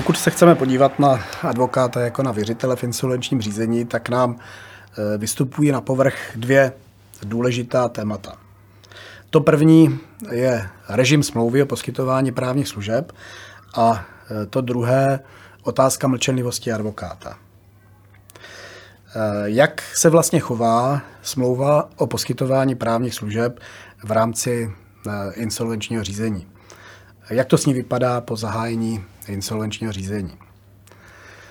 Pokud se chceme podívat na advokáta jako na věřitele v insolvenčním řízení, tak nám e, vystupují na povrch dvě důležitá témata. To první je režim smlouvy o poskytování právních služeb a e, to druhé otázka mlčenlivosti advokáta. E, jak se vlastně chová smlouva o poskytování právních služeb v rámci insolvenčního řízení? Jak to s ní vypadá po zahájení insolvenčního řízení?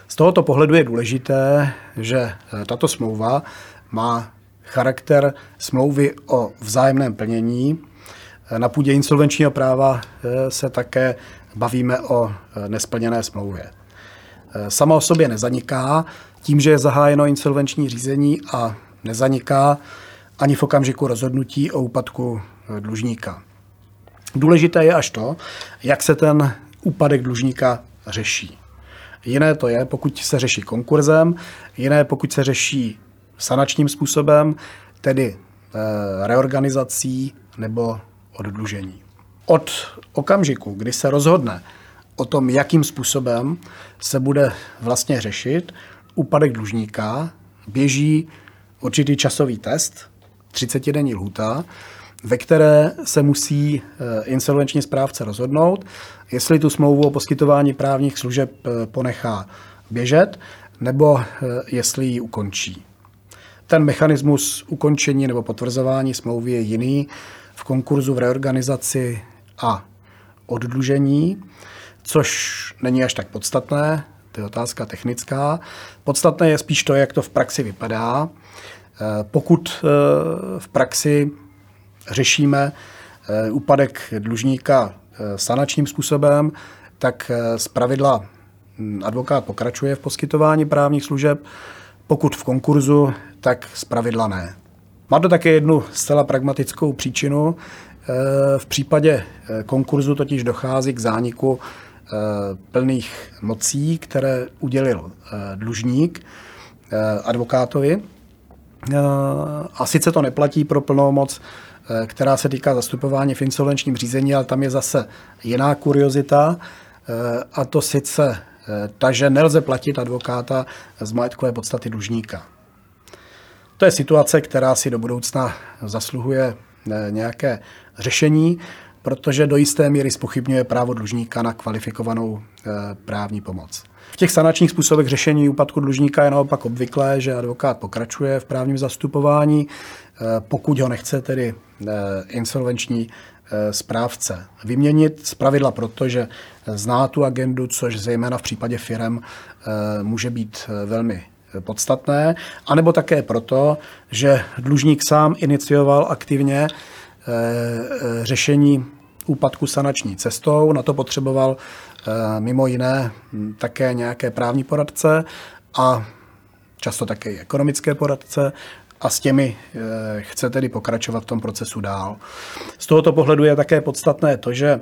Z tohoto pohledu je důležité, že eh, tato smlouva má charakter smlouvy o vzájemném plnění. Eh, na půdě insolvenčního práva eh, se také bavíme o nesplněné smlouvě. Sama o sobě nezaniká tím, že je zahájeno insolvenční řízení a nezaniká ani v okamžiku rozhodnutí o úpadku dlužníka. Důležité je až to, jak se ten úpadek dlužníka řeší. Jiné to je, pokud se řeší konkurzem, jiné pokud se řeší sanačním způsobem, tedy e, reorganizací nebo oddlužení. Od okamžiku, kdy se rozhodne o tom, jakým způsobem se bude vlastně řešit úpadek dlužníka, běží určitý časový test, 30-denní lhuta, ve které se musí eh, insolvenční správce rozhodnout, jestli tu smlouvu o poskytování právních služeb eh, ponechá běžet, nebo eh, jestli ji ukončí. Ten mechanismus ukončení nebo potvrzování smlouvy je jiný v konkurzu v reorganizaci a oddlužení, což není až tak podstatné, to je otázka technická. Podstatné je spíš to, jak to v praxi vypadá. Pokud v praxi řešíme eh, úpadek dlužníka eh, sanačním způsobem, tak eh, z pravidla hm, advokát pokračuje v poskytování právních služeb. Pokud v konkurzu, tak z pravidla ne. Má to také jednu zcela pragmatickou příčinu. V případě konkurzu totiž dochází k zániku plných mocí, které udělil dlužník advokátovi. A sice to neplatí pro plnou moc Eh, která se týká zastupování v insolvenčním řízení, ale tam je zase jiná kuriozita, eh, a to sice eh, ta, že nelze platit advokáta z majetkové podstaty dlužníka. To je situace, která si do budoucna zasluhuje nějaké řešení, protože do jisté míry spochybňuje právo dlužníka na kvalifikovanou právní pomoc. V těch sanačních způsobech řešení úpadku dlužníka je naopak obvyklé, že advokát pokračuje v právním zastupování, pokud ho nechce tedy Eh, insolvenční eh, správce vyměnit. Z pravidla proto, že zná tu agendu, což zejména v případě firem eh, může být velmi podstatné, anebo také proto, že dlužník sám inicioval aktivně řešení úpadku sanační cestou. Na to potřeboval mimo jiné hm, také nějaké právní poradce a často také ekonomické poradce a s těmi eh, chce tedy pokračovat v tom procesu dál. Z tohoto pohledu je také podstatné to, že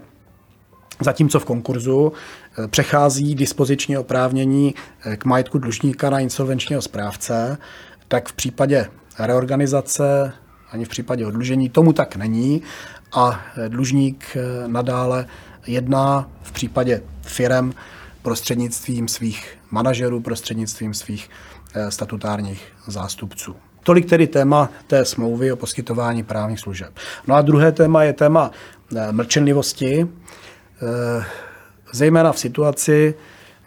Zatímco v konkurzu eh, přechází dispoziční oprávnění eh, k majetku dlužníka na insolvenčního správce, tak v případě reorganizace ani v případě odlužení tomu tak není a dlužník nadále jedná v případě firem prostřednictvím svých manažerů, prostřednictvím svých statutárních zástupců. Tolik tedy téma té smlouvy o poskytování právních služeb. No a druhé téma je téma eh, mlčenlivosti, eh, zejména v situaci,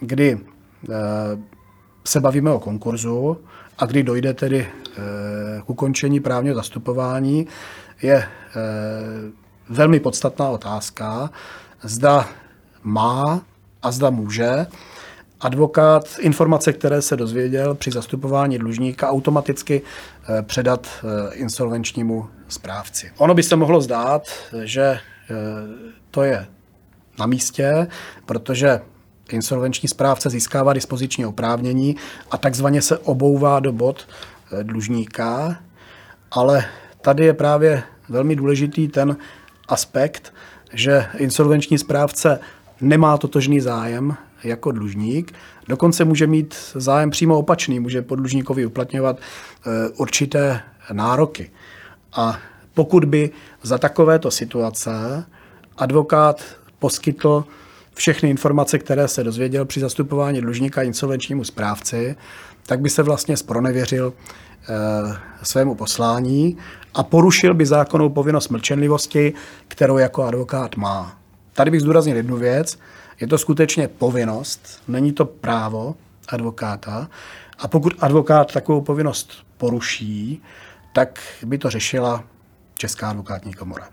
kdy eh, se bavíme o konkurzu a kdy dojde tedy k ukončení právního zastupování, je velmi podstatná otázka, zda má a zda může advokát informace, které se dozvěděl při zastupování dlužníka, automaticky eh, předat eh, insolvenčnímu správci. Ono by se mohlo zdát, že eh, to je na místě, protože insolvenční správce získává dispoziční oprávnění a takzvaně se obouvá do bod dlužníka, ale tady je právě velmi důležitý ten aspekt, že insolvenční správce nemá totožný zájem jako dlužník. Dokonce může mít zájem přímo opačný, může po dlužníkovi uplatňovat eh, určité nároky. A pokud by za takovéto situace advokát poskytl všechny informace, které se dozvěděl při zastupování dlužníka insolvenčnímu správci, tak by se vlastně spronevěřil e, svému poslání a porušil by zákonnou povinnost mlčenlivosti, kterou jako advokát má. Tady bych zdůraznil jednu věc. Je to skutečně povinnost, není to právo advokáta. A pokud advokát takovou povinnost poruší, tak by to řešila Česká advokátní komora.